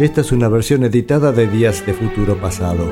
Esta es una versión editada de Días de Futuro Pasado.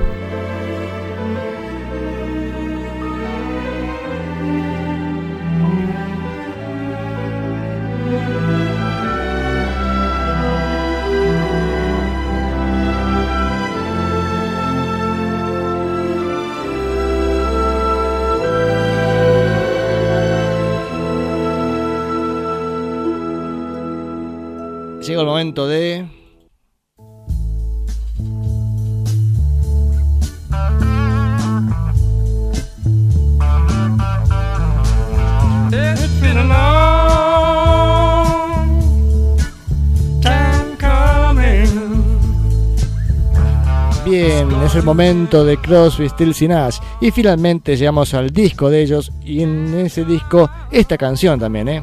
Momento de Crosby, Stills y Nash. Y finalmente llegamos al disco de ellos. Y en ese disco, esta canción también, ¿eh?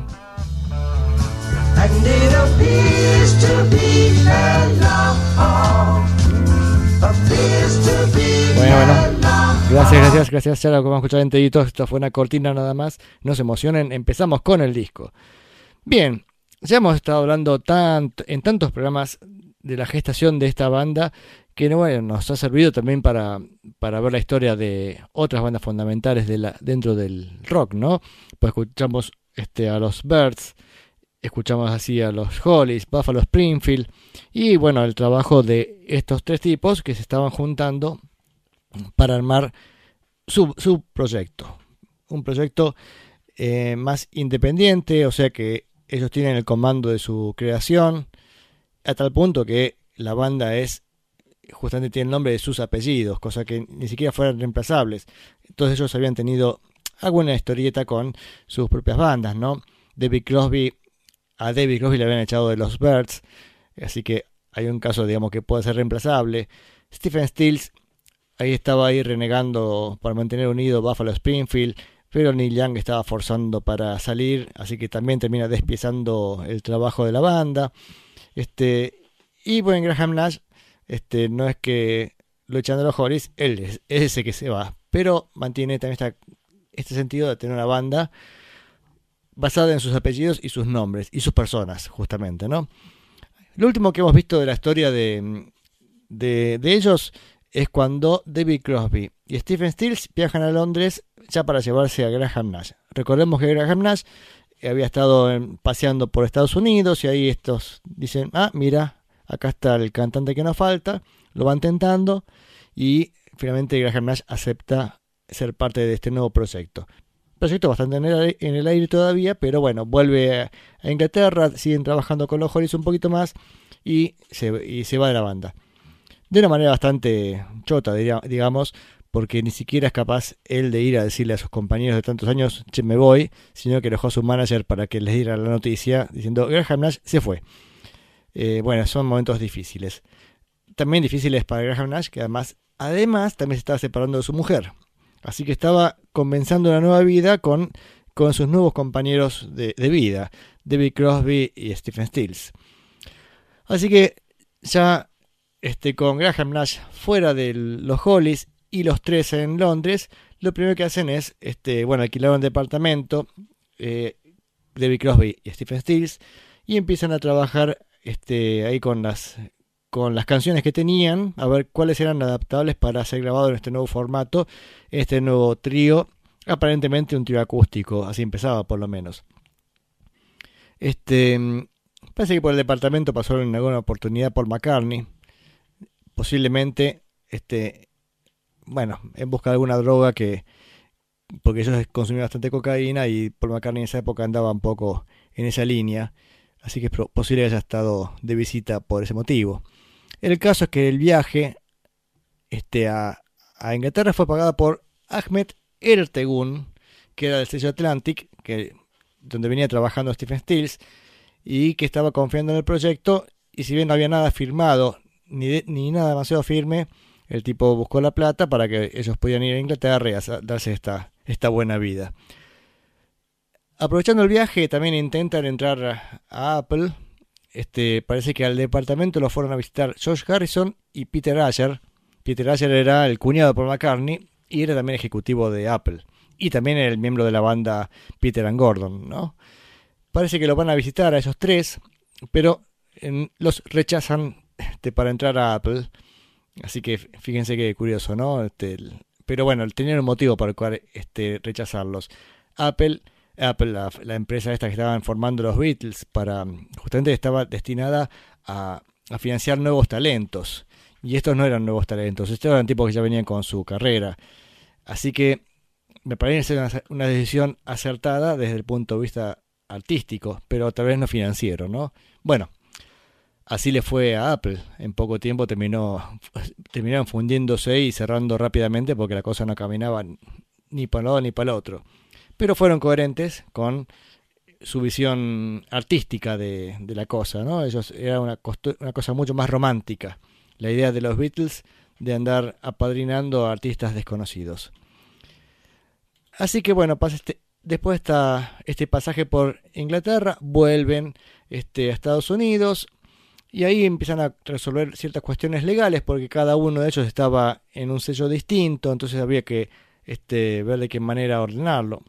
Bueno, bueno. Gracias, gracias, gracias. Ya lo vamos a escuchar enterito. Esto fue una cortina nada más. No se emocionen. Empezamos con el disco. Bien, ya hemos estado hablando tant- en tantos programas de la gestación de esta banda que bueno, nos ha servido también para, para ver la historia de otras bandas fundamentales de la, dentro del rock, ¿no? Pues escuchamos este, a los Birds, escuchamos así a los Hollies, Buffalo Springfield y bueno, el trabajo de estos tres tipos que se estaban juntando para armar su, su proyecto. Un proyecto eh, más independiente, o sea que ellos tienen el comando de su creación, a tal punto que la banda es, justamente tiene el nombre de sus apellidos, cosa que ni siquiera fueran reemplazables. Entonces ellos habían tenido alguna historieta con sus propias bandas, ¿no? David Crosby, a David Crosby le habían echado de los Birds, así que hay un caso, digamos, que puede ser reemplazable. Stephen Stills ahí estaba ahí renegando para mantener unido Buffalo Springfield, pero Neil Young estaba forzando para salir, así que también termina despiezando el trabajo de la banda. Este, y bueno, Graham Nash, este, no es que lo echan de los Hollies, él es, es ese que se va, pero mantiene también este sentido de tener una banda basada en sus apellidos y sus nombres y sus personas, justamente, ¿no? Lo último que hemos visto de la historia de, de, de ellos es cuando David Crosby y Stephen Stills viajan a Londres ya para llevarse a Graham Nash. Recordemos que Graham Nash había estado paseando por Estados Unidos y ahí estos dicen, ah, mira, acá está el cantante que nos falta, lo van tentando y finalmente Graham Nash acepta ser parte de este nuevo proyecto. Proyecto bastante en el, aire- todavía, pero bueno, vuelve a, Inglaterra, siguen trabajando con los Hollies un poquito más y se, y se va de la banda de una manera bastante chota, digamos, porque ni siquiera es capaz él de ir a decirle a sus compañeros de tantos años, che, me voy, sino que dejó a su manager para que les diera la noticia diciendo, Graham Nash se fue. Eh, bueno, son momentos difíciles. También difíciles para Graham Nash, que además, además también se estaba separando de su mujer. Así que estaba comenzando una nueva vida con, con sus nuevos compañeros de, de vida, David Crosby y Stephen Stills. Así que ya este, con Graham Nash fuera de los Hollies y los tres en Londres, lo primero que hacen es, este, bueno, alquilar un departamento, eh, David Crosby y Stephen Stills, y empiezan a trabajar este, ahí con las, con las canciones que tenían, a ver cuáles eran adaptables para ser grabado en este nuevo formato, este nuevo trío, aparentemente un trío acústico, así empezaba por lo menos. Este, parece que por el departamento pasó en alguna oportunidad por McCartney, posiblemente este bueno en busca de alguna droga que porque ellos consumían bastante cocaína y Paul McCartney en esa época andaba un poco en esa línea así que es posible que haya estado de visita por ese motivo. El caso es que el viaje este a, a Inglaterra fue pagado por Ahmed Ertegun que era del sello Atlantic que donde venía trabajando Stephen Stills y que estaba confiando en el proyecto y si bien no había nada firmado ni, de- ni nada demasiado firme, el tipo buscó la plata para que ellos pudieran ir a Inglaterra y darse esta, buena vida. Aprovechando el viaje, también intentan entrar a, Apple. Este, parece que al departamento lo fueron a visitar George Harrison y Peter Asher. Peter Asher era el cuñado de Paul McCartney y era también ejecutivo de Apple. Y también era el miembro de la banda Peter and Gordon, ¿no? Parece que lo van a visitar a esos tres, pero en- los rechazan este, para entrar a Apple. Así que fíjense qué curioso, ¿no? Este, pero bueno, tenían un motivo para el cual este, rechazarlos. Apple, Apple la, la empresa esta que estaban formando los Beatles, para justamente estaba destinada a, a financiar nuevos talentos. Y estos no eran nuevos talentos, estos eran tipos que ya venían con su carrera. Así que me parece una, una decisión acertada desde el punto de vista artístico, pero tal vez no financiero, ¿no? Bueno, así le fue a Apple. En poco tiempo terminó terminaron fundiéndose y cerrando rápidamente porque la cosa no caminaba ni para un lado ni para el otro. Pero fueron coherentes con su visión artística de, la cosa, ¿no? Ellos era una, una cosa mucho más romántica. La idea de los Beatles de andar apadrinando a artistas desconocidos. Así que bueno, este, después está este pasaje por Inglaterra, vuelven este, a Estados Unidos y ahí empiezan a resolver ciertas cuestiones legales porque cada uno de ellos estaba en un sello distinto, entonces había que este, ver de qué manera ordenarlo.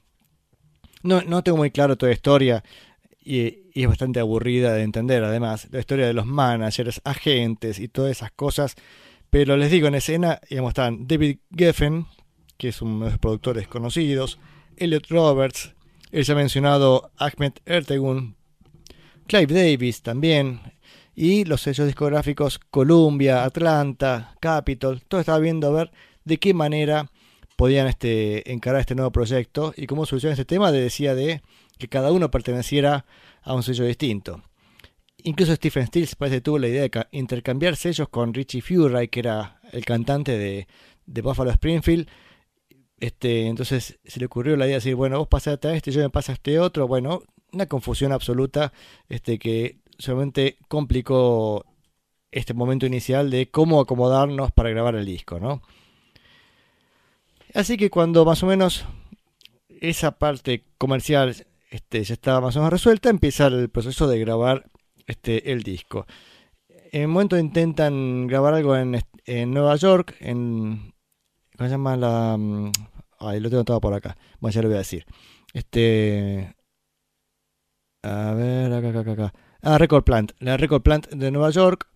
No, no tengo muy claro toda la historia y, es bastante aburrida de entender además, la historia de los managers, agentes y todas esas cosas, pero les digo, en escena digamos, están David Geffen, que es uno de los productores conocidos, Elliot Roberts, el ya mencionado Ahmed Ertegun, Clive Davis también, y los sellos discográficos Columbia, Atlanta, Capitol, todo estaba viendo a ver de qué manera podían este, encarar este nuevo proyecto y cómo solucionar este tema de decía de que cada uno perteneciera a un sello distinto. Incluso Stephen Stills parece que tuvo la idea de ca- intercambiar sellos con Richie Furay, que era el cantante de, de Buffalo Springfield. Este, entonces se le ocurrió la idea de decir, bueno, vos pasaste a este, yo me paso a este otro. Bueno, una confusión absoluta este, que solamente complicó este momento inicial de cómo acomodarnos para grabar el disco, ¿no? Así que cuando más o menos esa parte comercial este, ya estaba más o menos resuelta, empieza el proceso de grabar este, el disco. En el momento intentan grabar algo en, en Nueva York, en... ¿Cómo se llama la...? mm, Ay, lo tengo todo por acá. Bueno, ya lo voy a decir. Este... A ver, acá, acá, acá, Ah, Record Plant. La Record Plant de Nueva York.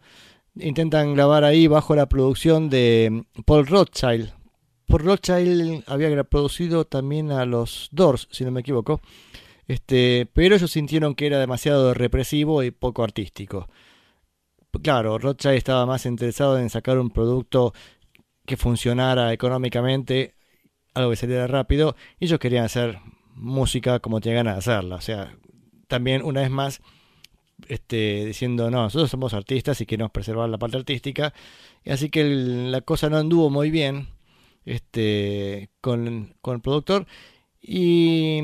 Intentan grabar ahí bajo la producción de Paul Rothschild. Paul Rothschild había producido también a los Doors, si no me equivoco. Este, pero ellos sintieron que era demasiado represivo y poco artístico. Claro, Rothschild estaba más interesado en sacar un producto que funcionara económicamente, algo que saliera rápido, y ellos querían hacer música como tenían ganas de hacerla. O sea, también una vez más este, diciendo, no, nosotros somos artistas y queremos preservar la parte artística. Y así que la cosa no anduvo muy bien este, con, con el productor. Y,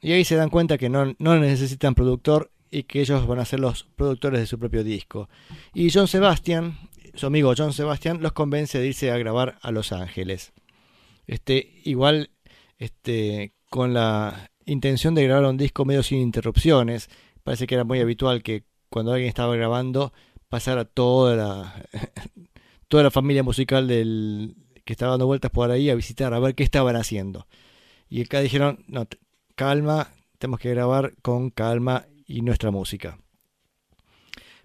y ahí se dan cuenta que no, no necesitan productor y que ellos van a ser los productores de su propio disco. Y John Sebastian, su amigo John Sebastian, los convence de irse a grabar a Los Ángeles. Este, igual este, con la intención de grabar un disco medio sin interrupciones. Parece que era muy habitual que cuando alguien estaba grabando pasara toda la, toda la familia musical del que estaba dando vueltas por ahí a visitar, a ver qué estaban haciendo. Y acá dijeron, no, calma, tenemos que grabar con calma y nuestra música.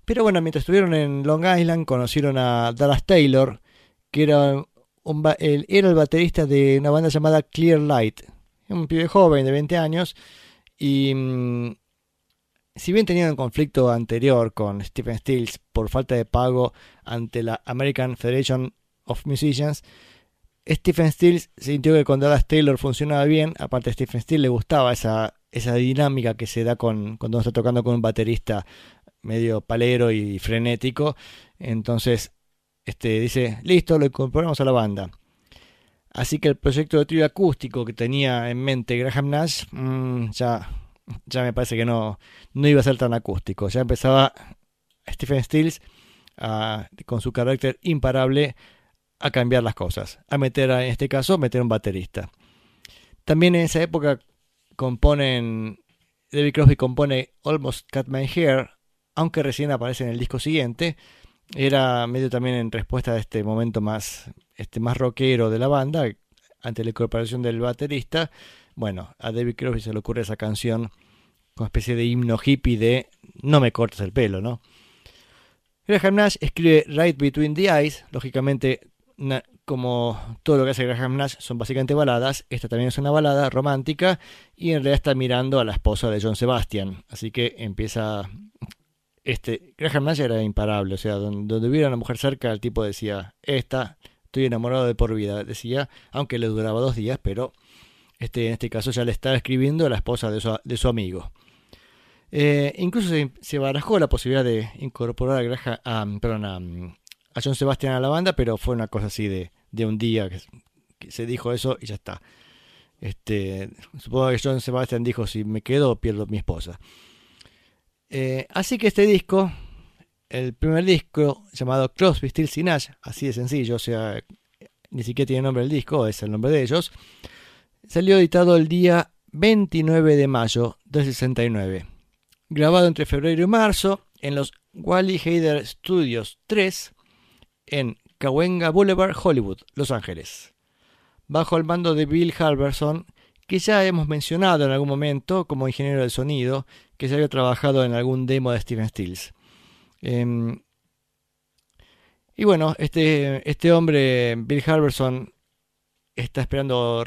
Pero bueno, mientras estuvieron en Long Island conocieron a Dallas Taylor, que era, el, era el baterista de una banda llamada Clear Light. Un pibe joven de 20 años y mm, si bien tenían un conflicto anterior con Stephen Stills por falta de pago ante la American Federation of Musicians, Stephen Stills sintió que con Dallas Taylor funcionaba bien. Aparte, a Stephen Stills le gustaba esa, esa dinámica que se da con, cuando uno está tocando con un baterista medio palero y frenético. Entonces, este, dice: Listo, lo incorporamos a la banda. Así que el proyecto de trío acústico que tenía en mente Graham Nash, mm, ya, ya me parece que no, no iba a ser tan acústico. Ya empezaba Stephen Stills a- con su carácter imparable a cambiar las cosas, a meter, a- en este caso, meter un baterista. También en esa época componen, David Crosby compone Almost Cut My Hair, aunque recién aparece en el disco siguiente. Era medio también en respuesta a este momento más, este, más rockero de la banda, ante la incorporación del baterista. Bueno, a David Crosby se le ocurre esa canción con especie de himno hippie de no me cortes el pelo, ¿no? Graham Nash escribe Right Between the Eyes, lógicamente como todo lo que hace Graham Nash son básicamente baladas, esta también es una balada romántica y en realidad está mirando a la esposa de John Sebastian, así que empieza este Graham Nash era imparable, o sea, donde, donde hubiera una mujer cerca el tipo decía, esta estoy enamorado de por vida, decía, aunque le duraba dos días, pero este en este caso ya le estaba escribiendo a la esposa de su, amigo. Eh, incluso se, barajó la posibilidad de incorporar a, Graham, a, perdón, a, John Sebastian a la banda, pero fue una cosa así de, de un día que, se dijo eso y ya está. Este, supongo que John Sebastian dijo, si me quedo pierdo mi esposa. Eh, así que este disco, el primer disco llamado Crosby, Stills y así de sencillo, o sea, ni siquiera tiene nombre el disco, es el nombre de ellos, salió editado el día 29 de mayo del 69 grabado entre febrero y marzo en los Wally Heider Studios 3 en Cahuenga Boulevard, Hollywood, Los Ángeles, bajo el mando de Bill Halverson, que ya hemos mencionado en algún momento como ingeniero del sonido, que se había trabajado en algún demo de Steven Stills. Em, y bueno, este, este hombre, Bill Halverson, está esperando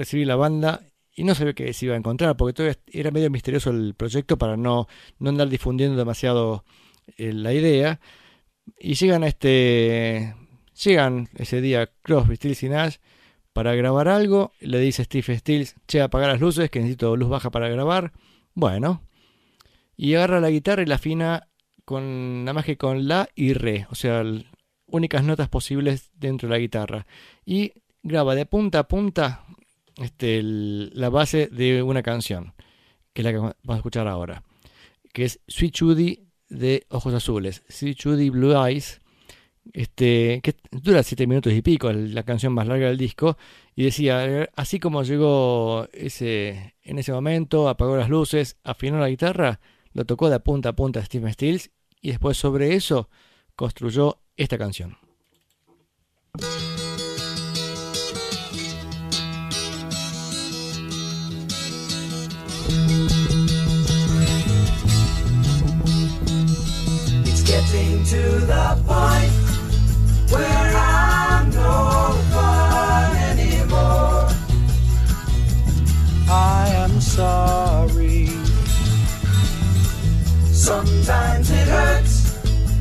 reci- recibir la banda y no sabía que se iba a encontrar, porque todavía era medio misterioso el proyecto para no, no andar difundiendo demasiado eh, la idea. Y llegan este. Llegan ese día Crosby, Stills y Nash para grabar algo. Le dice Steve Stills, che, apaga las luces, que necesito luz baja para grabar. Bueno. Y agarra la guitarra y la afina con nada más que con la y re. O sea, únicas notas posibles dentro de la guitarra. Y graba de punta a punta este, la base de una canción, que es la que vamos a escuchar ahora, que es Sweet Judy de Ojos Azules, Sweet Judy Blue Eyes, este, que dura siete minutos y pico, la canción más larga del disco, y decía, así como llegó ese, en ese momento, apagó las luces, afinó la guitarra, lo tocó de punta a punta Stephen Stills, y después sobre eso construyó esta canción. To the point where I'm no fun anymore. I am sorry. Sometimes it hurts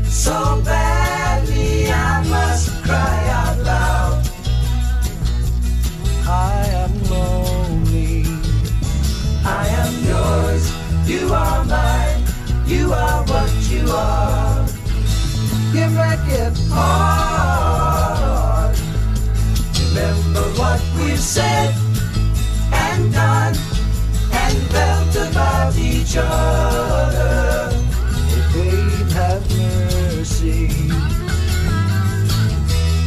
so badly I must cry out loud. I am lonely. I am yours. You are mine. You are what you are. You make it hard. Remember what we've said and done and felt about each other. Babe, have mercy.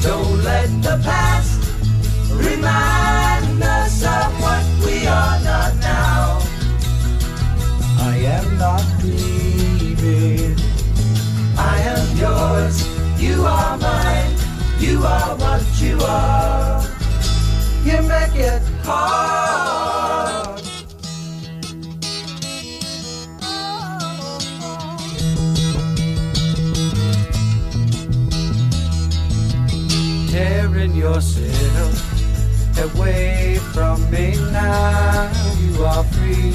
Don't let the past remind You are. You make it hard. Tearing yourself away from me now. You are free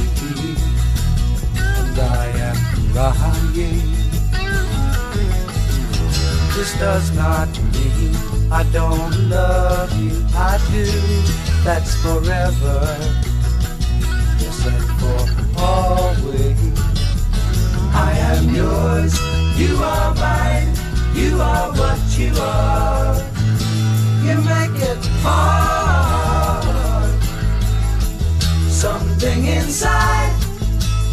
and I am crying. This does not mean I don't love you. I do. That's forever. Yes, and for always. I am yours. You are mine. You are what you are. You make it hard. Something inside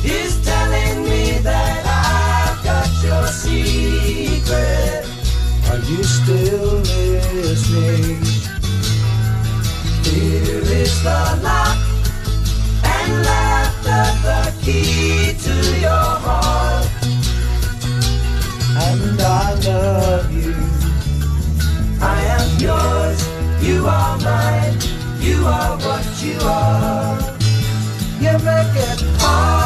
is telling me that I've got your secret. Are you Here is the lock and laughter, the key to your heart. And I love you. I am yours. You are mine. You are what you are. You make it hard,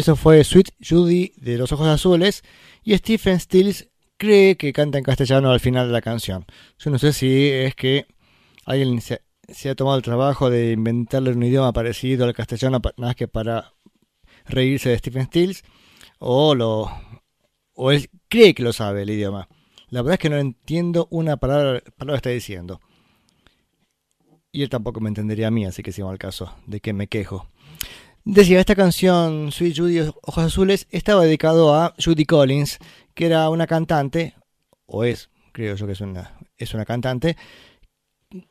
Eso fue Sweet Judy de los Ojos Azules. Y Stephen Stills cree que canta en castellano al final de la canción. Yo no sé si es que alguien se, ha tomado el trabajo de inventarle un idioma parecido al castellano nada más que para reírse de Stephen Stills. O, lo, o él cree que lo sabe el idioma. La verdad es que no entiendo una palabra, palabra que está diciendo. Y él tampoco me entendería a mí, así que si va al caso de que me quejo. Decía, esta canción, Sweet Judy Ojos Azules, estaba dedicado a Judy Collins, que era una cantante, o es, creo yo que es una, es una cantante,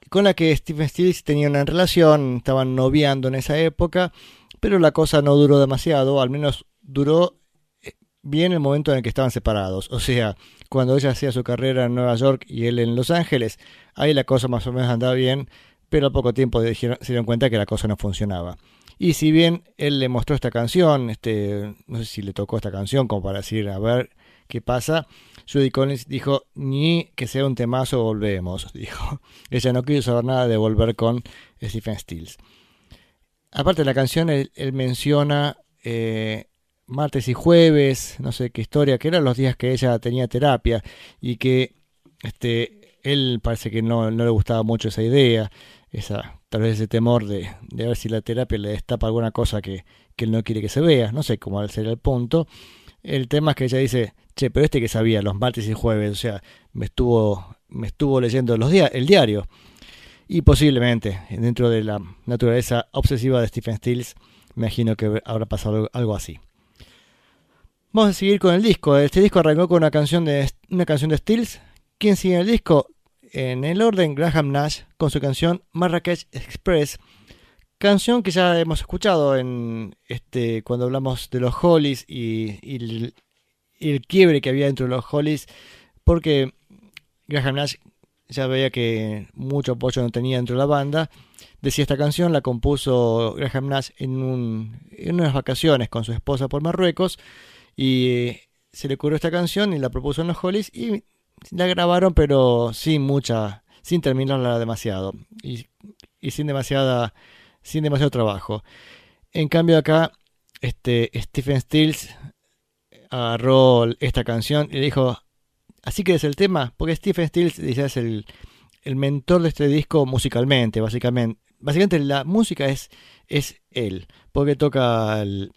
con la que Stephen Stills tenía una relación, estaban noviando en esa época, pero la cosa no duró demasiado, al menos duró eh, bien el momento en el que estaban separados. O sea, cuando ella hacía su carrera en Nueva York y él en Los Ángeles, ahí la cosa más o menos andaba bien, pero a poco tiempo se dieron cuenta que la cosa no funcionaba. Y si bien él le mostró esta canción, este, no sé si le tocó esta canción como para decir, a ver qué pasa, Judy Collins dijo, ni que sea un temazo, volvemos, dijo. Ella no quiso saber nada de volver con Stephen Stills. Aparte de la canción, él, menciona eh, martes y jueves, no sé qué historia, que eran los días que ella tenía terapia y que este, él parece que no, no le gustaba mucho esa idea, esa, tal vez ese temor de, de ver si la terapia le destapa alguna cosa que, que él no quiere que se vea, no sé cómo sería el punto. El tema es que ella dice, che, pero este que sabía, los martes y jueves, o sea, me estuvo, me estuvo leyendo los el diario. Y posiblemente, dentro de la naturaleza obsesiva de Stephen Stills, me imagino que habrá pasado algo así. Vamos a seguir con el disco. Este disco arrancó con una canción de, una canción de Stills. ¿Quién sigue en el disco? En el orden, Graham Nash con su canción Marrakech Express. Canción que ya hemos escuchado en este cuando hablamos de los Hollies y, el, quiebre que había dentro de los Hollies. Porque Graham Nash ya veía que mucho apoyo no tenía dentro de la banda. Decía esta canción la compuso Graham Nash en, un, en unas vacaciones con su esposa por Marruecos y se le ocurrió esta canción y la propuso en los Hollies y la grabaron, pero sin mucha, sin terminarla demasiado y, sin demasiada, sin demasiado trabajo. En cambio acá, este Stephen Stills agarró esta canción y le dijo, así que es el tema, porque Stephen Stills es el, el mentor de este disco musicalmente, básicamente. Básicamente la música es, es él, porque toca el,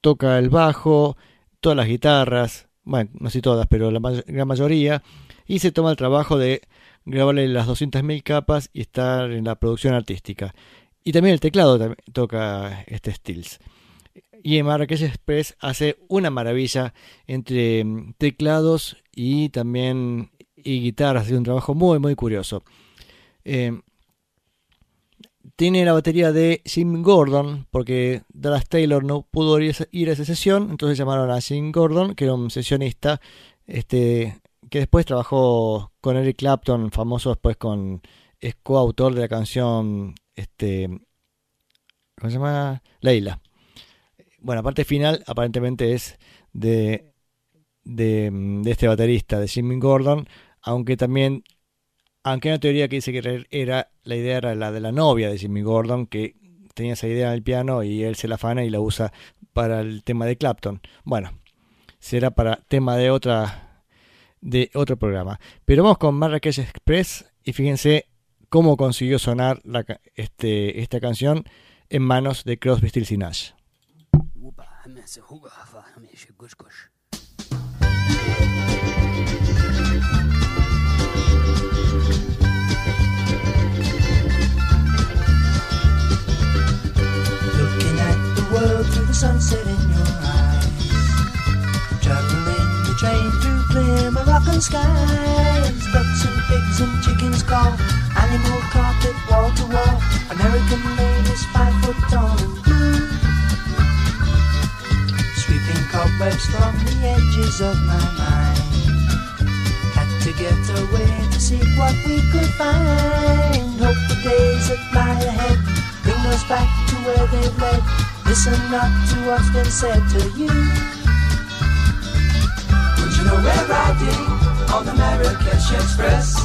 toca el bajo, todas las guitarras, bueno, no sé todas, pero la gran mayoría, y se toma el trabajo de grabarle las 200.000 capas y estar en la producción artística. Y también el teclado toca este Stills. Y en Marrakech Express hace una maravilla entre mm, teclados y también y guitarras. Hace un trabajo muy, muy curioso. Eh, tiene la batería de Jim Gordon, porque Dallas Taylor no pudo ir, a esa sesión, entonces llamaron a Jim Gordon, que era un sesionista, este, que después trabajó con Eric Clapton, famoso después con, es coautor de la canción, este, ¿cómo se llama? Leila. Bueno, la parte final aparentemente es de, de, este baterista, de Jim Gordon, aunque también aunque hay una teoría que dice que era, la idea era la de la novia de Jimmy Gordon, que tenía esa idea en el piano y él se la afana y la usa para el tema de Clapton. Bueno, será para tema de otra de otro programa. Pero vamos con Marrakech Express y fíjense cómo consiguió sonar este, esta canción en manos de Crosby, Stills y Nash. Sunset in your eyes. Traveling the train through clear Moroccan skies. Ducks and pigs and chickens call. Animal carpet wall to wall. American ladies five foot tall and blue. Sweeping cobwebs from the edges of my mind. Had to get away to see what we could find. Hope the days that lie ahead bring us back to where they've led Listen not to what's been said to you. Would you know we're riding on the Marrakesh Express?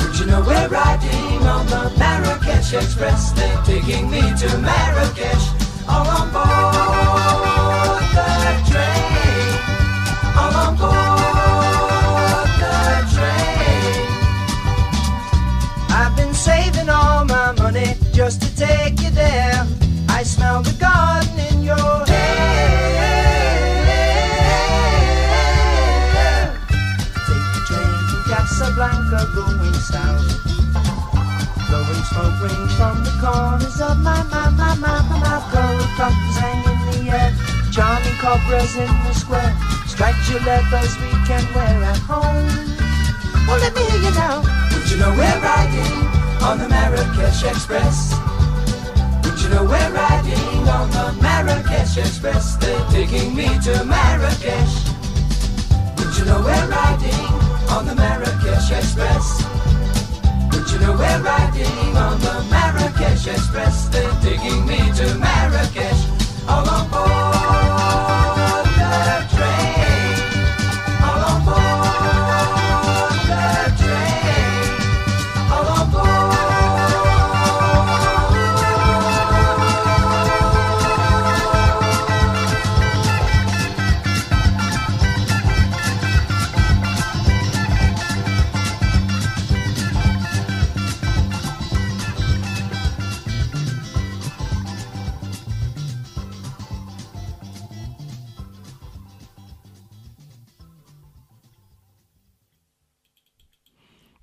Would you know we're riding on the Marrakesh Express? They're taking me to Marrakesh, all on board the train, all on board the train. I've been saving all my money just to take you there. I smell the garden in your hair. Take the train from Casablanca going south. Blowing smoke rings from the corners of my, my, my, my, mouth. Gold hang in the air. Charming cobras in the square. We can wear at home. Well, let me hear you now. Would you know we're riding on the Express? Know we're riding on the Marrakesh Express. They're taking me to Marrakesh. Would you know we're riding on the Marrakesh Express? Would you know we're riding on the Marrakesh Express? They're taking me to Marrakesh. All on board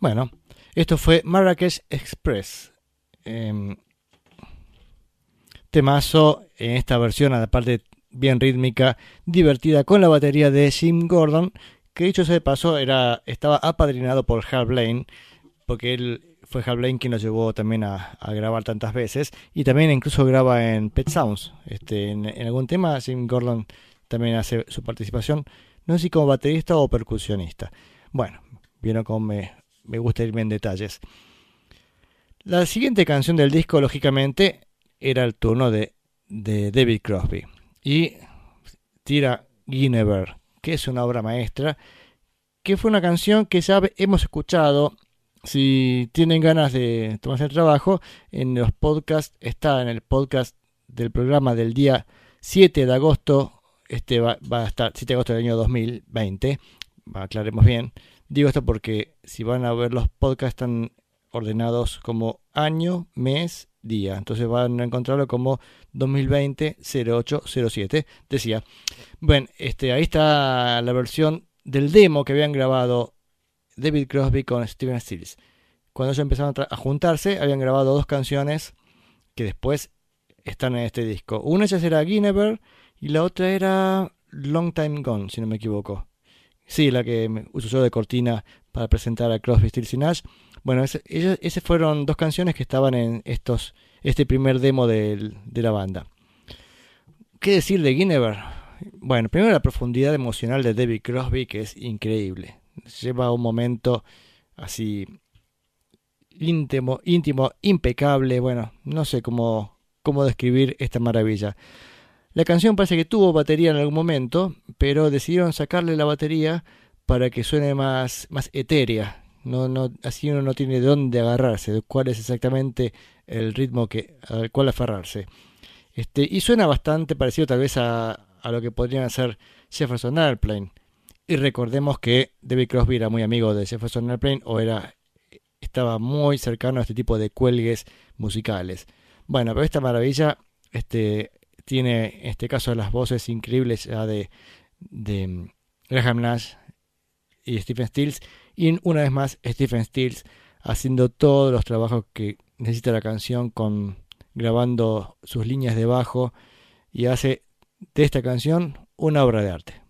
Bueno, esto fue Marrakech Express. Em, temazo en esta versión, aparte bien rítmica, divertida, con la batería de Jim Gordon, que dicho sea de paso, era, estaba apadrinado por Hal Blaine, porque él fue Hal Blaine quien lo llevó también a, grabar tantas veces, y también incluso graba en Pet Sounds. Este, en, en algún tema, Jim Gordon también hace su participación, no sé si como baterista o percusionista. Bueno, vieron cómo me, me gusta irme en detalles. La siguiente canción del disco, lógicamente, era el turno de, David Crosby. Y tira Guinevere, que es una obra maestra, que fue una canción que ya hemos escuchado. Si tienen ganas de tomarse el trabajo, en los podcasts, está en el podcast del programa del día 7 de agosto, este va, va a estar 7 de agosto del año 2020, aclaremos bien, Digo esto porque si van a ver los podcasts están ordenados como año, mes, día. Entonces van a encontrarlo como 2020-0807. Decía, bueno, este, ahí está la versión del demo que habían grabado David Crosby con Steven Stills. Cuando ellos empezaron a, juntarse, habían grabado dos canciones que después están en este disco. Una de ellas era Guinevere y la otra era Long Time Gone, si no me equivoco. Sí, la que usó de cortina para presentar a Crosby, Stills y Nash. Bueno, esas fueron dos canciones que estaban en estos, este primer demo de, de la banda. ¿Qué decir de Guinevere? Bueno, primero la profundidad emocional de David Crosby, que es increíble. Lleva un momento así íntimo, íntimo, impecable. Bueno, no sé cómo, cómo describir esta maravilla. La canción parece que tuvo batería en algún momento, pero decidieron sacarle la batería para que suene más, más etérea. No, no, así uno no tiene de dónde agarrarse, de cuál es exactamente el ritmo que, al cual aferrarse. Este, y suena bastante parecido tal vez a, a lo que podrían hacer Jefferson Airplane. Y recordemos que David Crosby era muy amigo de Jefferson Airplane o era, estaba muy cercano a este tipo de cuelgues musicales. Bueno, pero esta maravilla este, tiene en este caso las voces increíbles de, de Graham Nash y Stephen Stills. Y una vez más Stephen Stills haciendo todos los trabajos que necesita la canción con grabando sus líneas de bajo y hace de esta canción una obra de arte.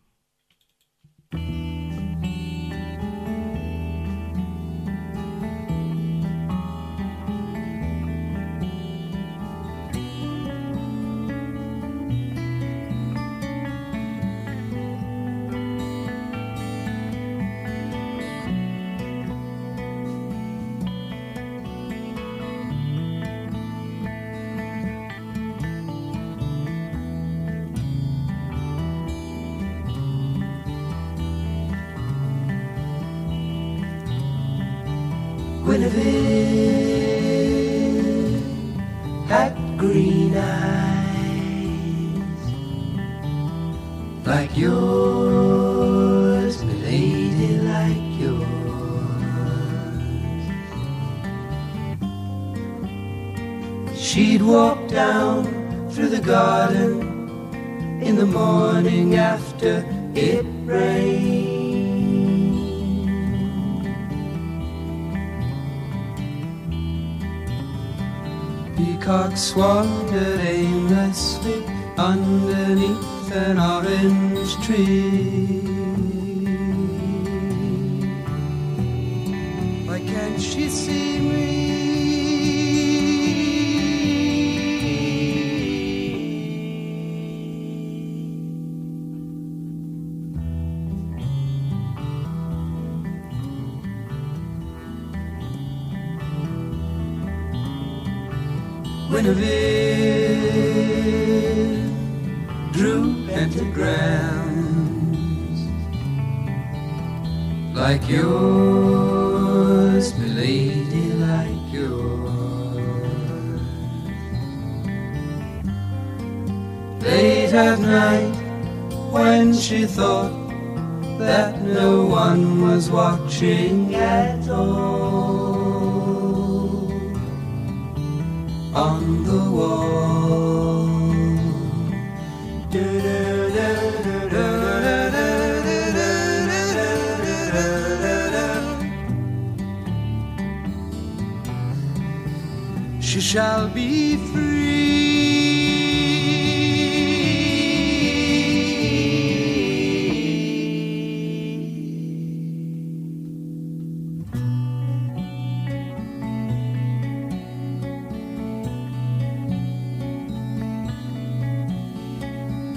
She shall be free.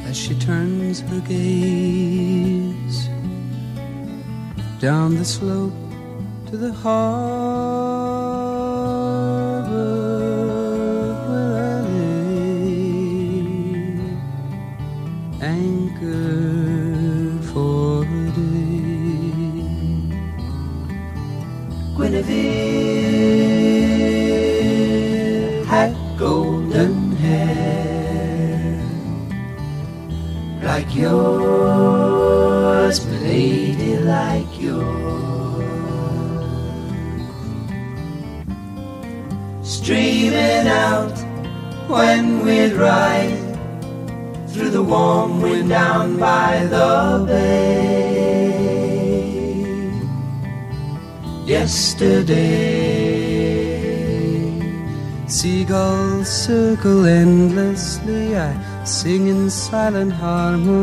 as she turns her gaze down the slope to the harbor harmony.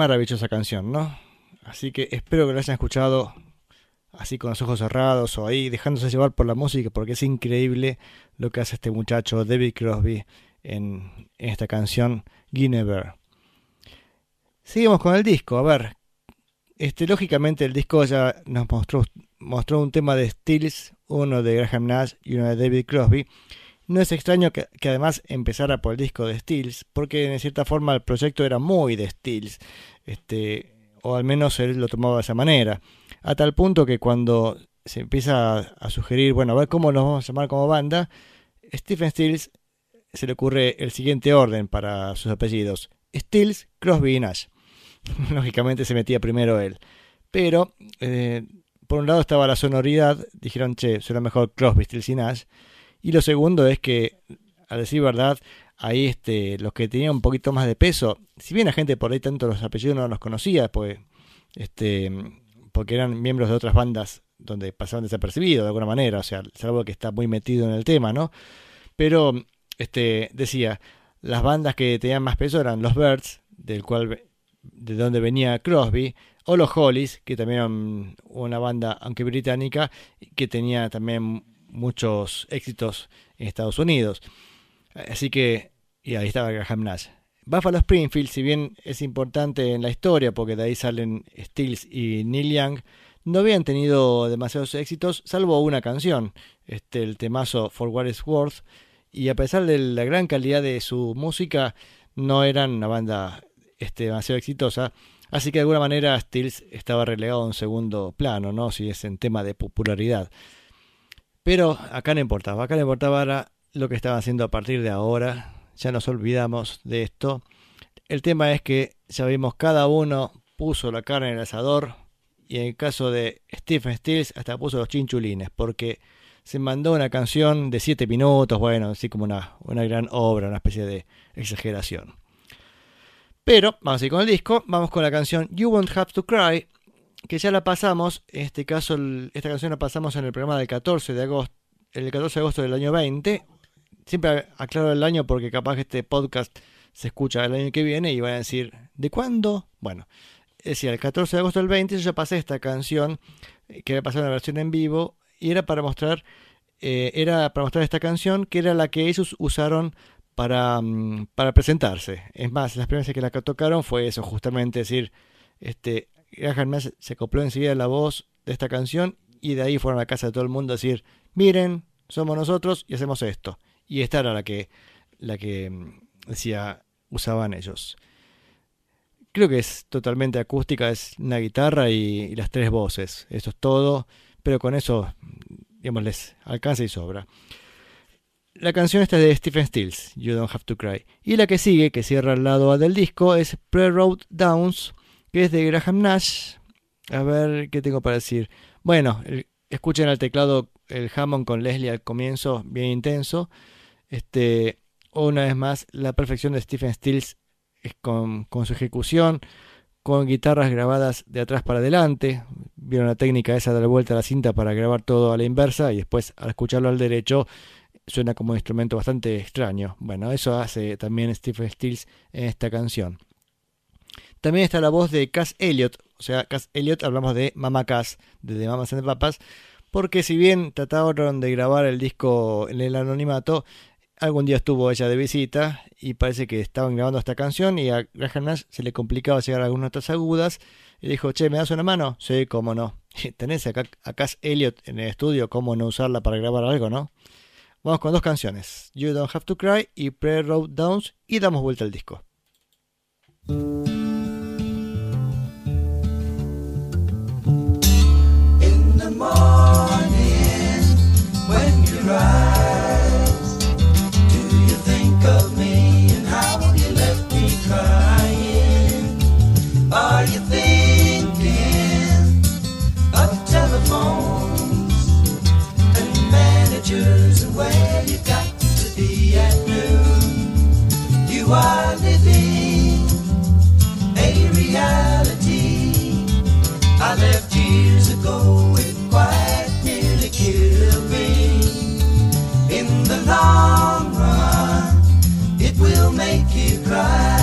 Maravillosa canción, ¿no? Así que espero que la hayan escuchado así con los ojos cerrados o ahí dejándose llevar por la música porque es increíble lo que hace este muchacho David Crosby en, esta canción Guinevere. Seguimos con el disco, a ver. Este, lógicamente el disco ya nos mostró, mostró un tema de Stills, uno de Graham Nash y uno de David Crosby. No es extraño que, que, además empezara por el disco de Stills, porque en cierta forma el proyecto era muy de Stills, este, o al menos él lo tomaba de esa manera, a tal punto que cuando se empieza a, sugerir, bueno, a ver cómo nos vamos a llamar como banda, Stephen Stills se le ocurre el siguiente orden para sus apellidos, Stills, Crosby y Nash. Lógicamente se metía primero él, pero eh, por un lado estaba la sonoridad, dijeron, che, suena mejor Crosby, Stills y Nash, y lo segundo es que, a decir verdad, ahí este, los que tenían un poquito más de peso, si bien la gente por ahí tanto los apellidos no los conocía, pues, este, porque eran miembros de otras bandas donde pasaban desapercibidos de alguna manera, o sea, es algo que está muy metido en el tema, ¿no? Pero, este, decía, las bandas que tenían más peso eran los Birds, del cual, de donde venía Crosby, o los Hollies, que también una banda, aunque británica, que tenía también muchos éxitos en Estados Unidos. Así que, y ahí estaba Graham Nash. Buffalo Springfield, si bien es importante en la historia, porque de ahí salen Stills y Neil Young, no habían tenido demasiados éxitos, salvo una canción, este, el temazo For What It's Worth, y a pesar de la gran calidad de su música, no eran una banda este, demasiado exitosa, así que de alguna manera Stills estaba relegado a un segundo plano, ¿no? Si es en tema de popularidad. Pero acá no importaba, acá no importaba lo que estaban haciendo a partir de ahora. Ya nos olvidamos de esto. El tema es que ya vimos cada uno puso la carne en el asador y en el caso de Stephen Stills hasta puso los chinchulines porque se mandó una canción de 7 minutos, bueno, así como una, una gran obra, una especie de exageración. Pero vamos a ir con el disco, vamos con la canción You Won't Have to Cry, que ya la pasamos, en este caso esta canción la pasamos en el programa del 14 de agosto, el 14 de agosto del año 20. Siempre aclaro el año porque capaz que este podcast se escucha el año que viene y van a decir, ¿de cuándo? Bueno, decía, el 14 de agosto del 20 yo ya pasé esta canción, eh, que había pasado una versión en vivo, y era para mostrar, eh, era para mostrar esta canción, que era la que ellos usaron para, mm, para presentarse. Es más, las primeras que la tocaron fue eso, justamente decir, este, Graham se acopló enseguida la voz de esta canción y de ahí fueron a la casa de todo el mundo a decir, miren, somos nosotros y hacemos esto. Y esta era la que, la que mm, decía, usaban ellos. Creo que es totalmente acústica, es una guitarra y, las tres voces. Eso es todo, pero con eso, digamos, les alcanza y sobra. La canción esta es de Stephen Stills, You Don't Have to Cry. Y la que sigue, que cierra al lado A del disco, es Pre-Road Downs, que es de Graham Nash. A ver qué tengo para decir. Bueno, escuchen al teclado el Hammond con Leslie al comienzo, bien intenso. Este, una vez más, la perfección de Stephen Stills con, con su ejecución, con guitarras grabadas de atrás para adelante. Vieron la técnica esa de dar vuelta a la cinta para grabar todo a la inversa y después al escucharlo al derecho suena como un instrumento bastante extraño. Bueno, eso hace también Stephen Stills en esta canción. También está la voz de Cass Elliot, o sea, Cass Elliot hablamos de Mama Cass, de Mamas and the Papas, porque si bien trataron de grabar el disco en el anonimato, algún día estuvo ella de visita y parece que estaban grabando esta canción y a Graham Nash se le complicaba llegar a algunas notas agudas y dijo, che, ¿me das una mano? Sí, cómo no. Tenés acá a Cass Elliot en el estudio, ¿cómo no usarla para grabar algo, no? Vamos con dos canciones, You Don't Have to Cry y Pre-Road Downs y damos vuelta al disco. In the morning, managers and where you got to be at noon? You are living a reality. I left years ago, it quite nearly killed me. In the long run, it will make you cry,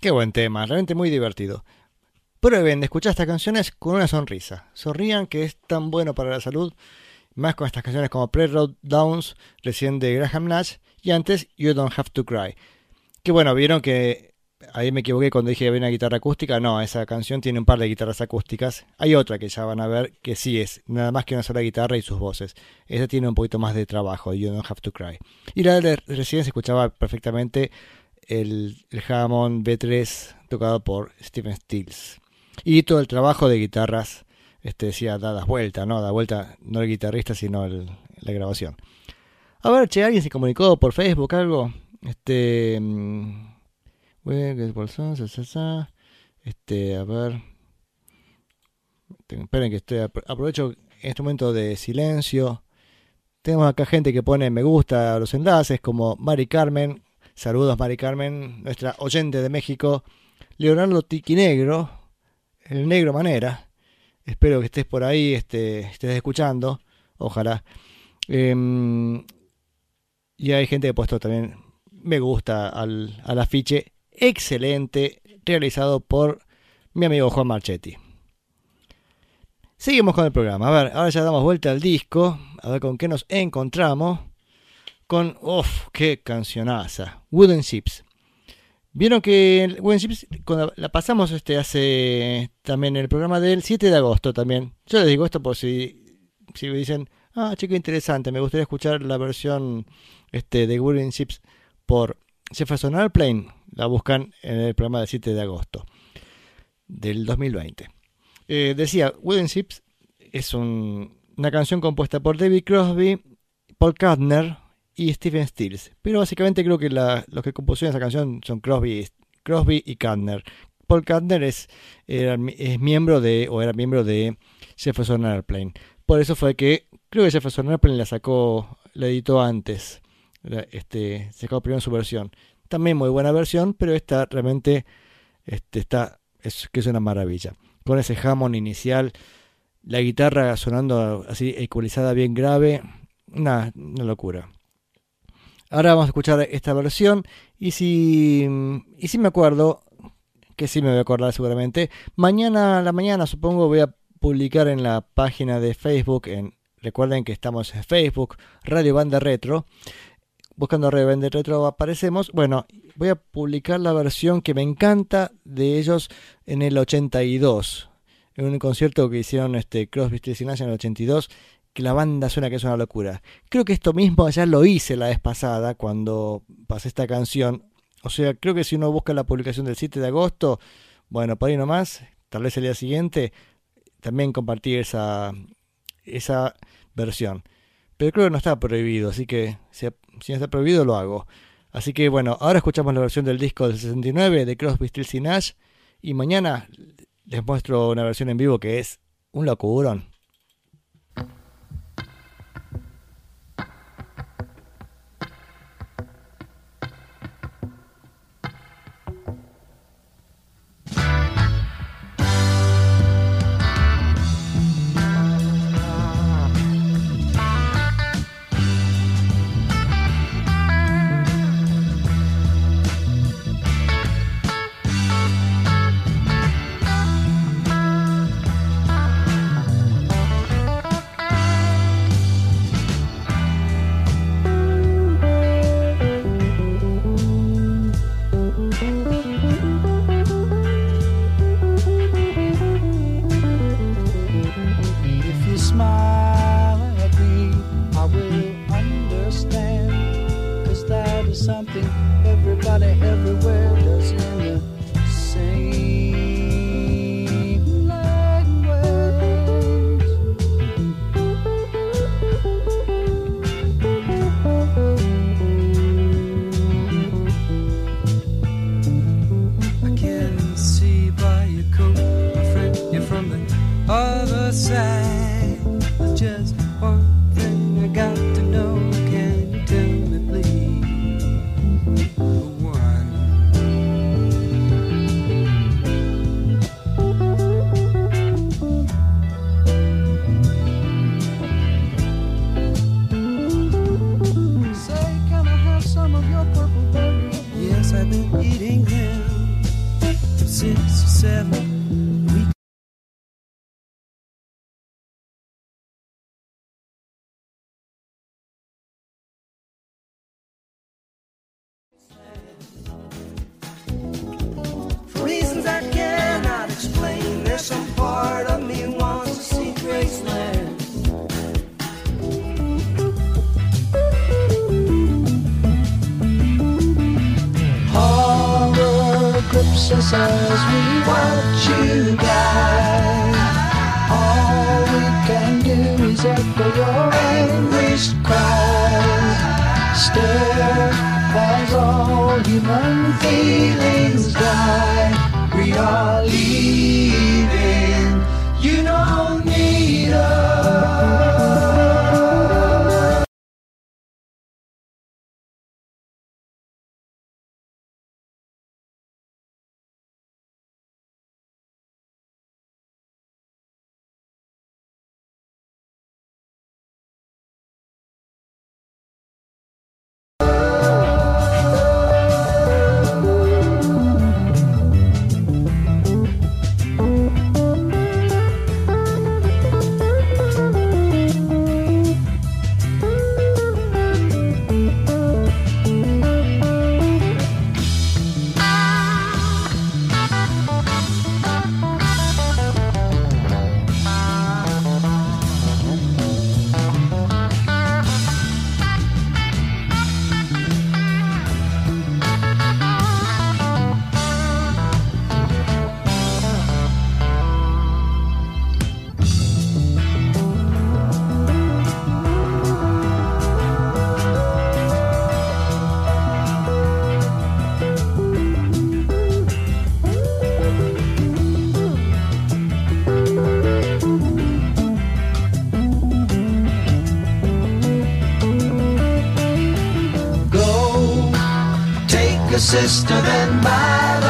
Qué buen tema, realmente muy divertido. Prueben de escuchar estas canciones con una sonrisa. Sonrían que es tan bueno para la salud. Más con estas canciones como Pre-Road Downs, recién de Graham Nash, y antes You Don't Have to Cry. Que bueno, vieron que ahí me equivoqué cuando dije que había una guitarra acústica. No, esa canción tiene un par de guitarras acústicas. Hay otra que ya van a ver que sí es nada más que una sola guitarra y sus voces. Esa tiene un poquito más de trabajo, You Don't Have to Cry. Y la de recién se escuchaba perfectamente el, el Hammond B3 tocado por Stephen Stills. Y todo el trabajo de guitarras, este decía, dadas vuelta, ¿no? Da vuelta, no el guitarrista, sino la grabación. A ver, che, ¿alguien se comunicó por Facebook algo? Este. mm. Este, a ver. Esperen que estoy. apro- Aprovecho este momento de silencio. Tenemos acá gente que pone me gusta a los enlaces, como Mari Carmen. Saludos, Mari Carmen, nuestra oyente de México. Leonardo Tiquinegro, el negro manera. Espero que estés por ahí, este, estés escuchando. Ojalá. Em, y hay gente que ha puesto también me gusta al, al afiche. Excelente, realizado por mi amigo Juan Marchetti. Seguimos con el programa. A ver, ahora ya damos vuelta al disco. A ver con qué nos encontramos. Con, uff, qué cancionaza. Wooden Ships. Vieron que Wooden Ships, cuando la pasamos este hace también el programa del 7 de agosto también. Yo les digo esto por si, si me dicen, ah, chico, interesante, me gustaría escuchar la versión este, de Wooden Ships por Jefferson Airplane. La buscan en el programa del 7 de agosto del 2020. Eh, decía, Wooden Ships es un- una canción compuesta por David Crosby, Paul Kantner y Stephen Stills. Pero básicamente creo que los que compusieron esa canción son Crosby, Crosby y Kantner. Paul Kantner es, era es miembro de, o era miembro de Jefferson Airplane. Por eso fue que creo que Jefferson Airplane la sacó, la editó antes. Este, sacó primero su versión. También muy buena versión, pero esta realmente este, está es, que es una maravilla. Con ese Hammond inicial, la guitarra sonando así ecualizada bien grave, una, una locura. Ahora vamos a escuchar esta versión y si, y si me acuerdo, que sí me voy a acordar seguramente, mañana a la mañana supongo voy a publicar en la página de Facebook, en, recuerden que estamos en Facebook, Radio Banda Retro, buscando Radio Banda Retro aparecemos, bueno, voy a publicar la versión que me encanta de ellos en el 82, en un concierto que hicieron este Crosby, Stills Nash en el 82 que la banda suena que es una locura. Creo que esto mismo ya lo hice la vez pasada cuando pasé esta canción. O sea, creo que si uno busca la publicación del 7 de agosto, bueno, por ahí nomás, tal vez el día siguiente, también compartí esa, esa versión. Pero creo que no está prohibido, así que si, no está prohibido lo hago. Así que bueno, ahora escuchamos la versión del disco del 69 de Crosby, Stills y Nash. Y mañana les muestro una versión en vivo que es un locurón. as we sister then by the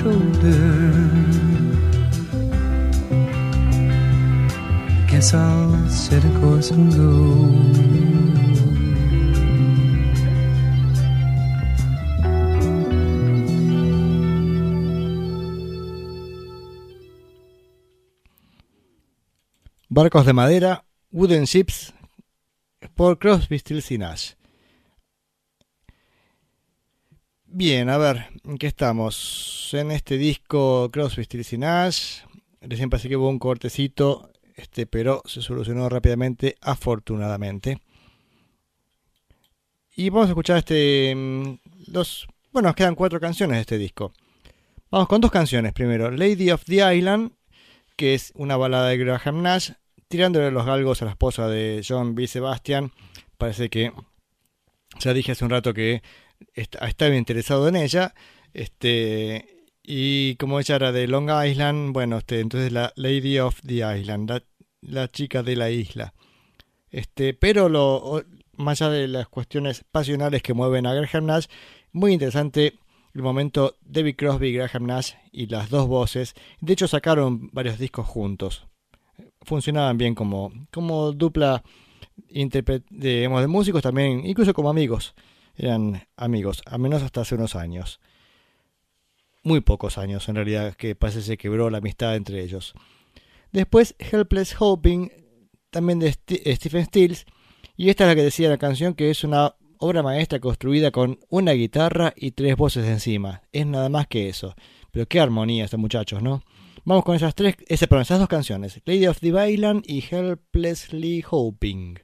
shoulder. Guess I'll set a course and go. Barcos de madera, Wooden Ships, por Crosby, Stills y Nash. Bien, a ver, ¿en qué estamos? En este disco Crosby, Stills y Nash. Recién parece que hubo un cortecito, este, pero se solucionó rápidamente, afortunadamente. Y vamos a escuchar este dos, bueno, nos quedan cuatro canciones de este disco. Vamos con dos canciones primero, Lady of the Island, que es una balada de Graham Nash, tirándole los galgos a la esposa de John B. Sebastian. Parece que ya dije hace un rato que estaba interesado en ella. Este, y como ella era de Long Island, bueno, este, entonces la Lady of the Island, la, chica de la isla. Este, pero lo, más allá de las cuestiones pasionales que mueven a Graham Nash, muy interesante el momento David Crosby Graham Nash y las dos voces. De hecho sacaron varios discos juntos funcionaban bien como, como dupla de, de músicos también, incluso como amigos. Eran amigos, a menos hasta hace unos años. Muy pocos años en realidad, que parece se quebró la amistad entre ellos. Después Helpless Hoping, también de eh, Stephen Stills. Y esta es la que decía la canción que es una obra maestra construida con una guitarra y tres voces encima. Es nada más que eso. Pero qué armonía estos muchachos, ¿no? Vamos con esas tres, perdón, esas dos canciones, Lady of the Island y Helplessly Hoping.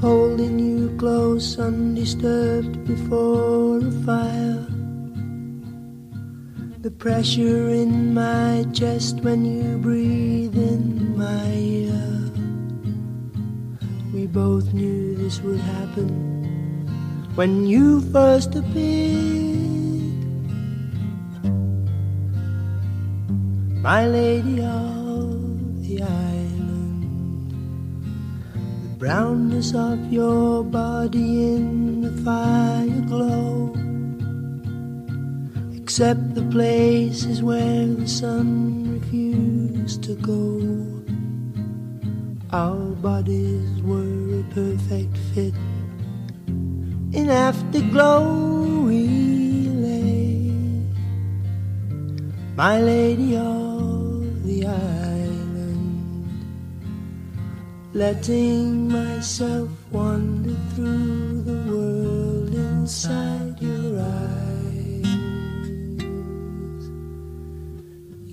Holding you close, undisturbed before a fire. The pressure in my chest when you breathe in my ear. We both knew this would happen when you first appeared. my lady of the island. Brownness of your body in the fire glow, except the places where the sun refused to go. Our bodies were a perfect fit. In afterglow we lay, my lady of the island, letting myself wander through the world inside your eyes.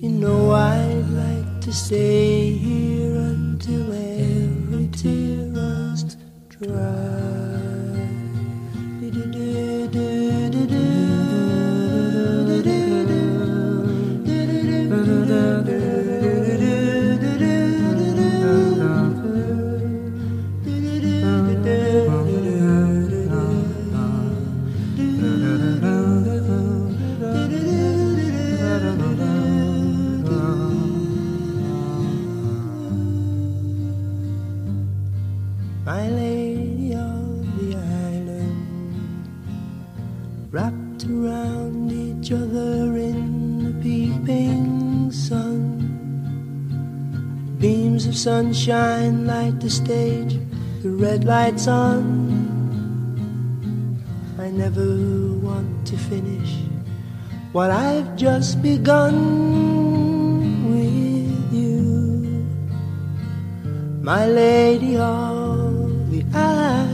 You know I'd like to stay here until every tear runs dry. Sunshine light the stage, the red lights on. I never want to finish what I've just begun with you, my lady of the island.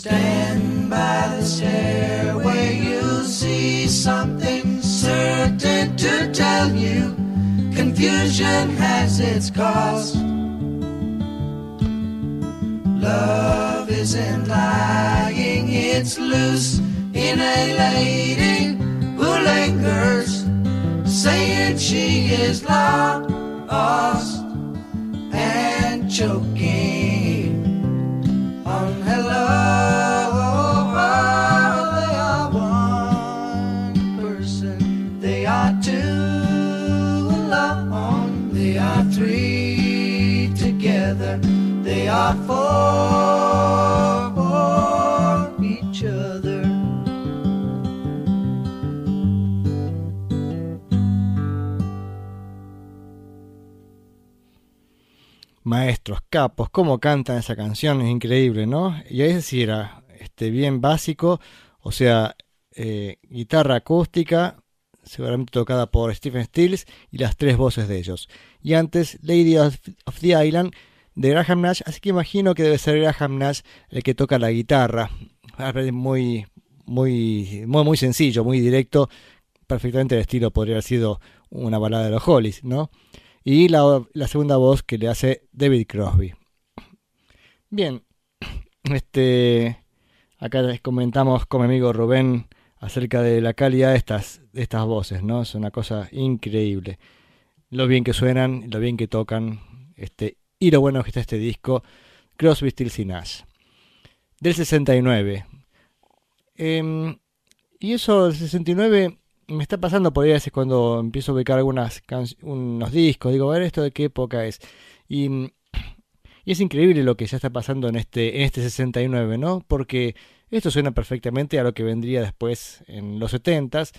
Stand by the stairway, you'll see something certain to tell you. Confusion has its cost. Love isn't lying, it's loose in a lady who lingers, saying she is lost and choking Maestros, capos, cómo cantan esa canción, es increíble, ¿no? Y ahí sí era este, bien básico, o sea, eh, guitarra acústica, seguramente tocada por Stephen Stills y las tres voces de ellos. Y antes, Lady of, of the Island de Graham Nash, así que imagino que debe ser Graham Nash el que toca la guitarra. Muy, muy, muy, muy sencillo, muy directo, perfectamente el estilo podría haber sido una balada de los Hollies, ¿no? Y la, la segunda voz que le hace David Crosby. Bien, este, acá les comentamos con mi amigo Rubén acerca de la calidad de estas, de estas voces, ¿no? Es una cosa increíble. Lo bien que suenan, lo bien que tocan, este, y lo bueno que está este disco, Crosby, Stills y Nash. Del 69. Eh, y eso del 69 me está pasando por ahí a veces cuando empiezo a ubicar algunas unos discos, digo, a ver esto de qué época es. Y, y, es increíble lo que ya está pasando en este, en este 69, ¿no? Porque esto suena perfectamente a lo que vendría después en los 70s,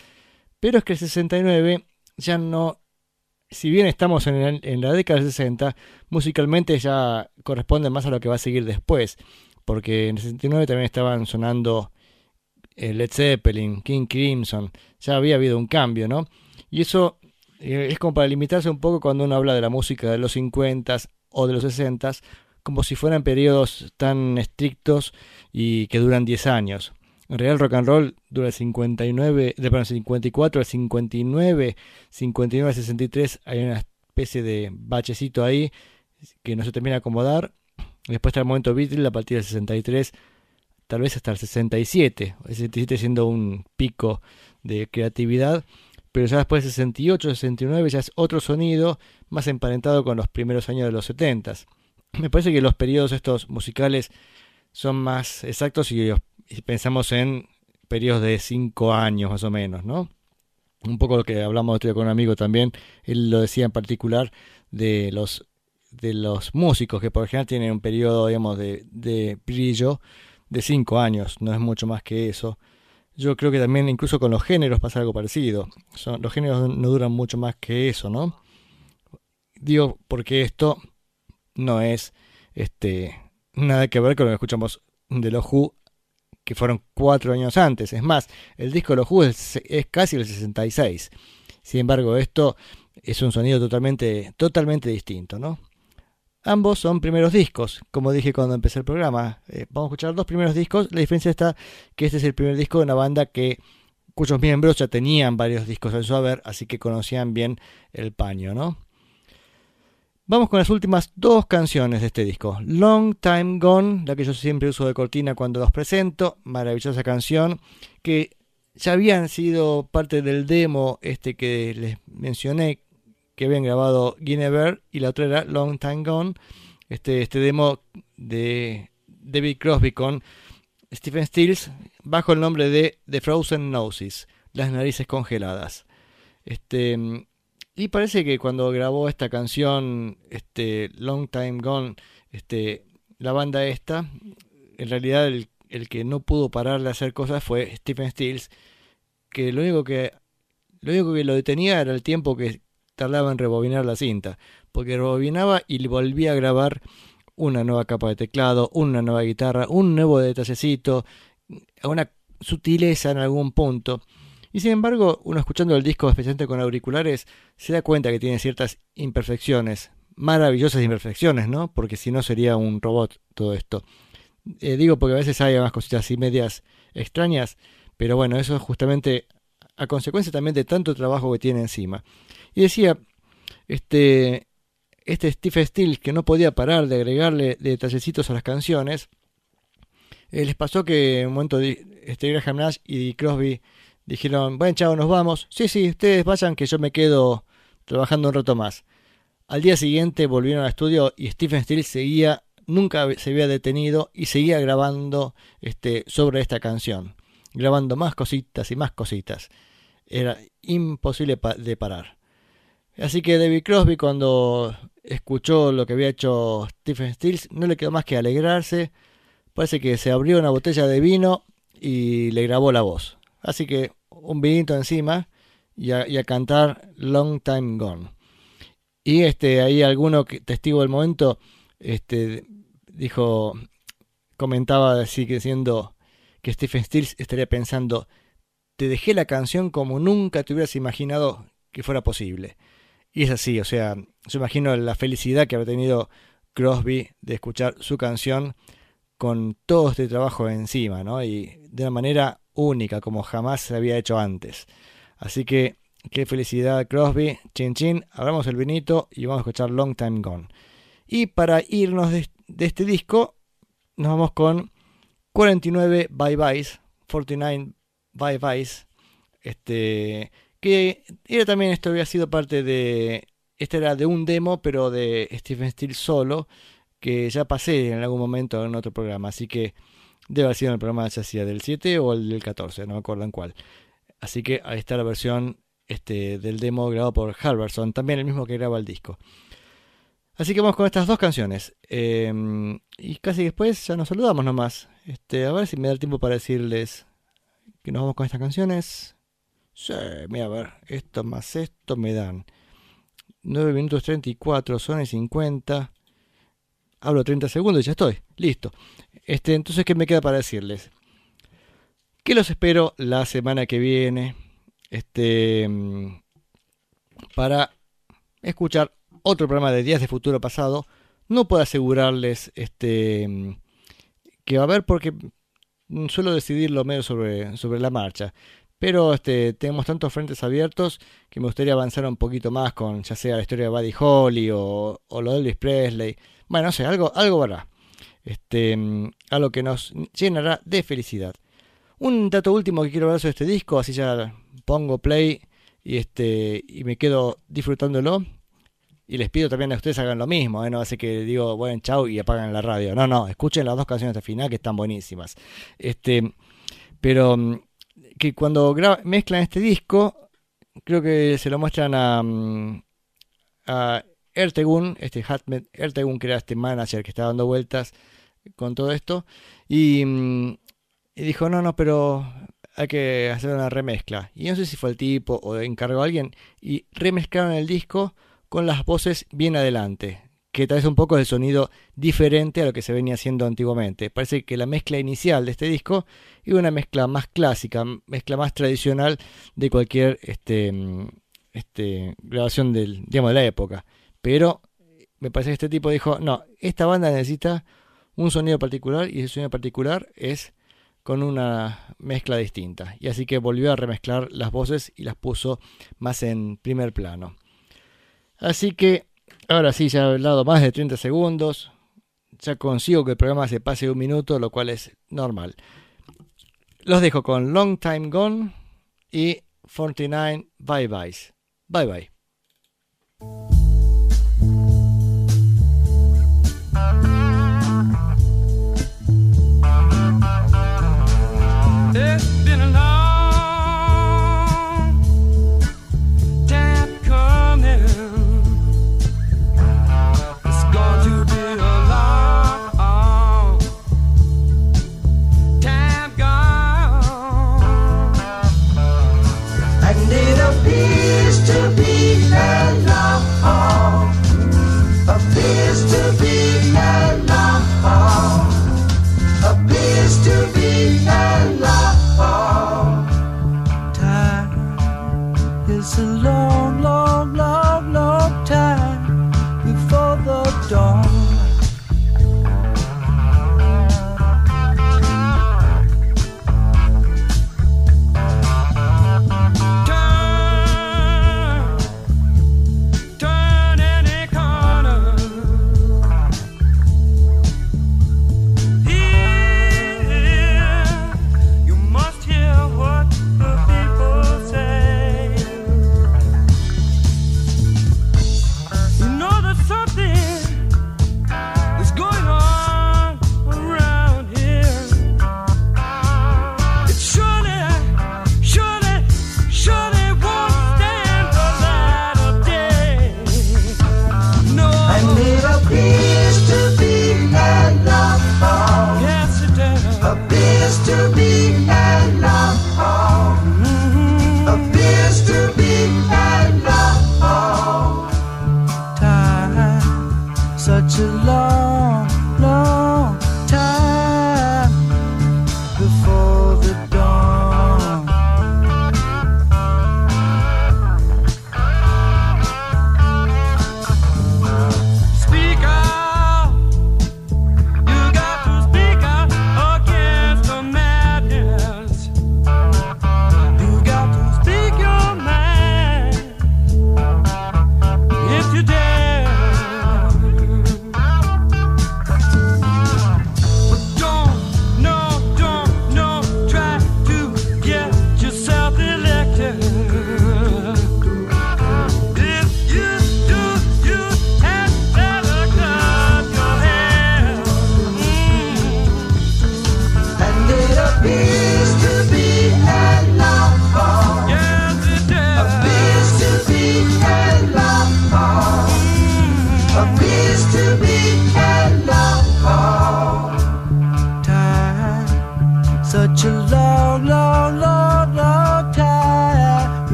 pero es que el 69 ya no, si bien estamos en, en la década del 60, musicalmente ya corresponde más a lo que va a seguir después, porque en el 69 también estaban sonando eh, Led Zeppelin, King Crimson, ya había habido un cambio, ¿no? Y eso eh, es como para limitarse un poco cuando uno habla de la música de los 50 o de los 60 como si fueran periodos tan estrictos y que duran 10 años. El rock and roll dura el 59, de, perdón, 54 al 59, 59 al 63 hay una especie de bachecito ahí que no se termina de acomodar. Después está el momento Beatle a partir del 63 tal vez hasta el 67, el 67 siendo un pico de creatividad, pero ya después del 68, 69 ya es otro sonido más emparentado con los primeros años de los 70. Me parece que los periodos estos musicales son más exactos si, si pensamos en periodos de 5 años más o menos, ¿no? Un poco lo que hablamos otro con un amigo también, él lo decía en particular de los de los músicos que por ejemplo tienen un periodo digamos de, de brillo de 5 años, no es mucho más que eso. Yo creo que también incluso con los géneros pasa algo parecido. Son, los géneros no duran mucho más que eso, ¿no? Digo, porque esto no es este nada que ver con lo que escuchamos de los Who, que fueron cuatro años antes. Es más, el disco de los Who es, casi el 66. Sin embargo, esto es un sonido totalmente, totalmente distinto, ¿no? ambos son primeros discos, como dije cuando empecé el programa. Eh, vamos a escuchar dos primeros discos. La diferencia está que este es el primer disco de una banda que cuyos miembros ya tenían varios discos en su haber, así que conocían bien el paño, ¿no? Vamos con las últimas dos canciones de este disco. Long Time Gone, la que yo siempre uso de cortina cuando los presento. Maravillosa canción que ya habían sido parte del demo este que les mencioné que habían grabado Guinevere y la otra era Long Time Gone. Este, este demo de David Crosby con Stephen Stills bajo el nombre de The Frozen Noses, las narices congeladas. Este, y parece que cuando grabó esta canción, este, Long Time Gone, este, la banda esta, en realidad el, que no pudo parar de hacer cosas fue Stephen Stills, que lo único que lo único que lo detenía era el tiempo que tardaba en rebobinar la cinta, porque rebobinaba y volvía a grabar una nueva capa de teclado, una nueva guitarra, un nuevo detallecito, una sutileza en algún punto. Y sin embargo, uno escuchando el disco, especialmente con auriculares, se da cuenta que tiene ciertas imperfecciones, maravillosas imperfecciones, ¿no? Porque si no sería un robot todo esto. Eh, digo porque a veces hay más cositas así medias extrañas, pero bueno, eso es justamente a consecuencia también de tanto trabajo que tiene encima. Y decía, este, este Steve Steele que no podía parar de agregarle detallecitos a las canciones, eh, les pasó que en un momento este Graham Nash y Crosby Dijeron, bueno, chao, nos vamos. Sí, sí, ustedes vayan que yo me quedo trabajando un rato más. Al día siguiente volvieron al estudio y Stephen Steele seguía, nunca se había detenido y seguía grabando este, sobre esta canción. Grabando más cositas y más cositas. Era imposible de parar. Así que David Crosby cuando escuchó lo que había hecho Stephen Stills no le quedó más que alegrarse. Parece que se abrió una botella de vino y le grabó la voz. Así que un vinito encima y a, cantar Long Time Gone. Y este, ahí alguno que, testigo del momento este, dijo, comentaba así que diciendo que Stephen Stills estaría pensando, te dejé la canción como nunca te hubieras imaginado que fuera posible. Y es así, o sea, yo imagino la felicidad que había tenido Crosby de escuchar su canción con todo este trabajo encima, ¿no? Y de una manera única como jamás se había hecho antes. Así que qué felicidad Crosby, chin chin, abramos el vinito y vamos a escuchar Long Time Gone. Y para irnos de, este disco, nos vamos con 49 Bye Byes, 49 Bye Byes, este, que era también esto había sido parte de, este era de un demo, pero de Stephen Steele solo, que ya pasé en algún momento en otro programa, así que Debe haber sido el programa ya sea del 7 o el del 14, no me acuerdo en cuál. Así que ahí está la versión este, del demo grabado por Harberson, también el mismo que graba el disco. Así que vamos con estas dos canciones. Em, y casi después ya nos saludamos nomás. Este, a ver si me da el tiempo para decirles que nos vamos con estas canciones. Sí, mira, a ver, esto más esto me dan 9 minutos 34, son y 50. Hablo 30 segundos y ya estoy. Listo. Este, entonces, ¿qué me queda para decirles? Que los espero la semana que viene. Este. Mm, para escuchar otro programa de Días de Futuro Pasado. No puedo asegurarles este mm, que va a haber porque suelo decidirlo medio sobre, sobre la marcha. Pero este, tenemos tantos frentes abiertos que me gustaría avanzar un poquito más con ya sea la historia de Buddy Holly o, o lo de Elvis Presley bueno, no sé, algo, algo habrá. Este, mm, algo que nos llenará de felicidad. Un dato último que quiero hablar sobre este disco, así ya pongo play y este y me quedo disfrutándolo. Y les pido también a ustedes hagan lo mismo, ¿eh? no hace que digo, bueno, chau y apagan la radio. No, no, escuchen las dos canciones de final que están buenísimas. Este, pero mm, que cuando mezclan este disco, creo que se lo muestran a, mm, a Ertegun, este Hatmet Ertegun, que era este manager que estaba dando vueltas con todo esto, y, mm, dijo, no, no, pero hay que hacer una remezcla. Y no sé si fue el tipo o encargó a alguien, y remezclaron el disco con las voces bien adelante, que tal vez un poco el sonido diferente a lo que se venía haciendo antiguamente. Parece que la mezcla inicial de este disco era una mezcla más clásica, mezcla más tradicional de cualquier este, mm, este, grabación del, digamos, de la época pero me parece que este tipo dijo, no, esta banda necesita un sonido particular y ese sonido particular es con una mezcla distinta. Y así que volvió a remezclar las voces y las puso más en primer plano. Así que ahora sí, ya he hablado más de 30 segundos. Ya consigo que el programa se pase un minuto, lo cual es normal. Los dejo con Long Time Gone y 49 Bye Byes. Bye bye. Yeah.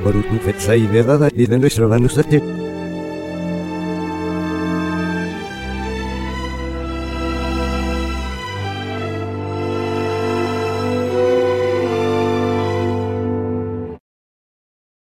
La Saporutu Fetsai de Dada y de nuestro Vanusate.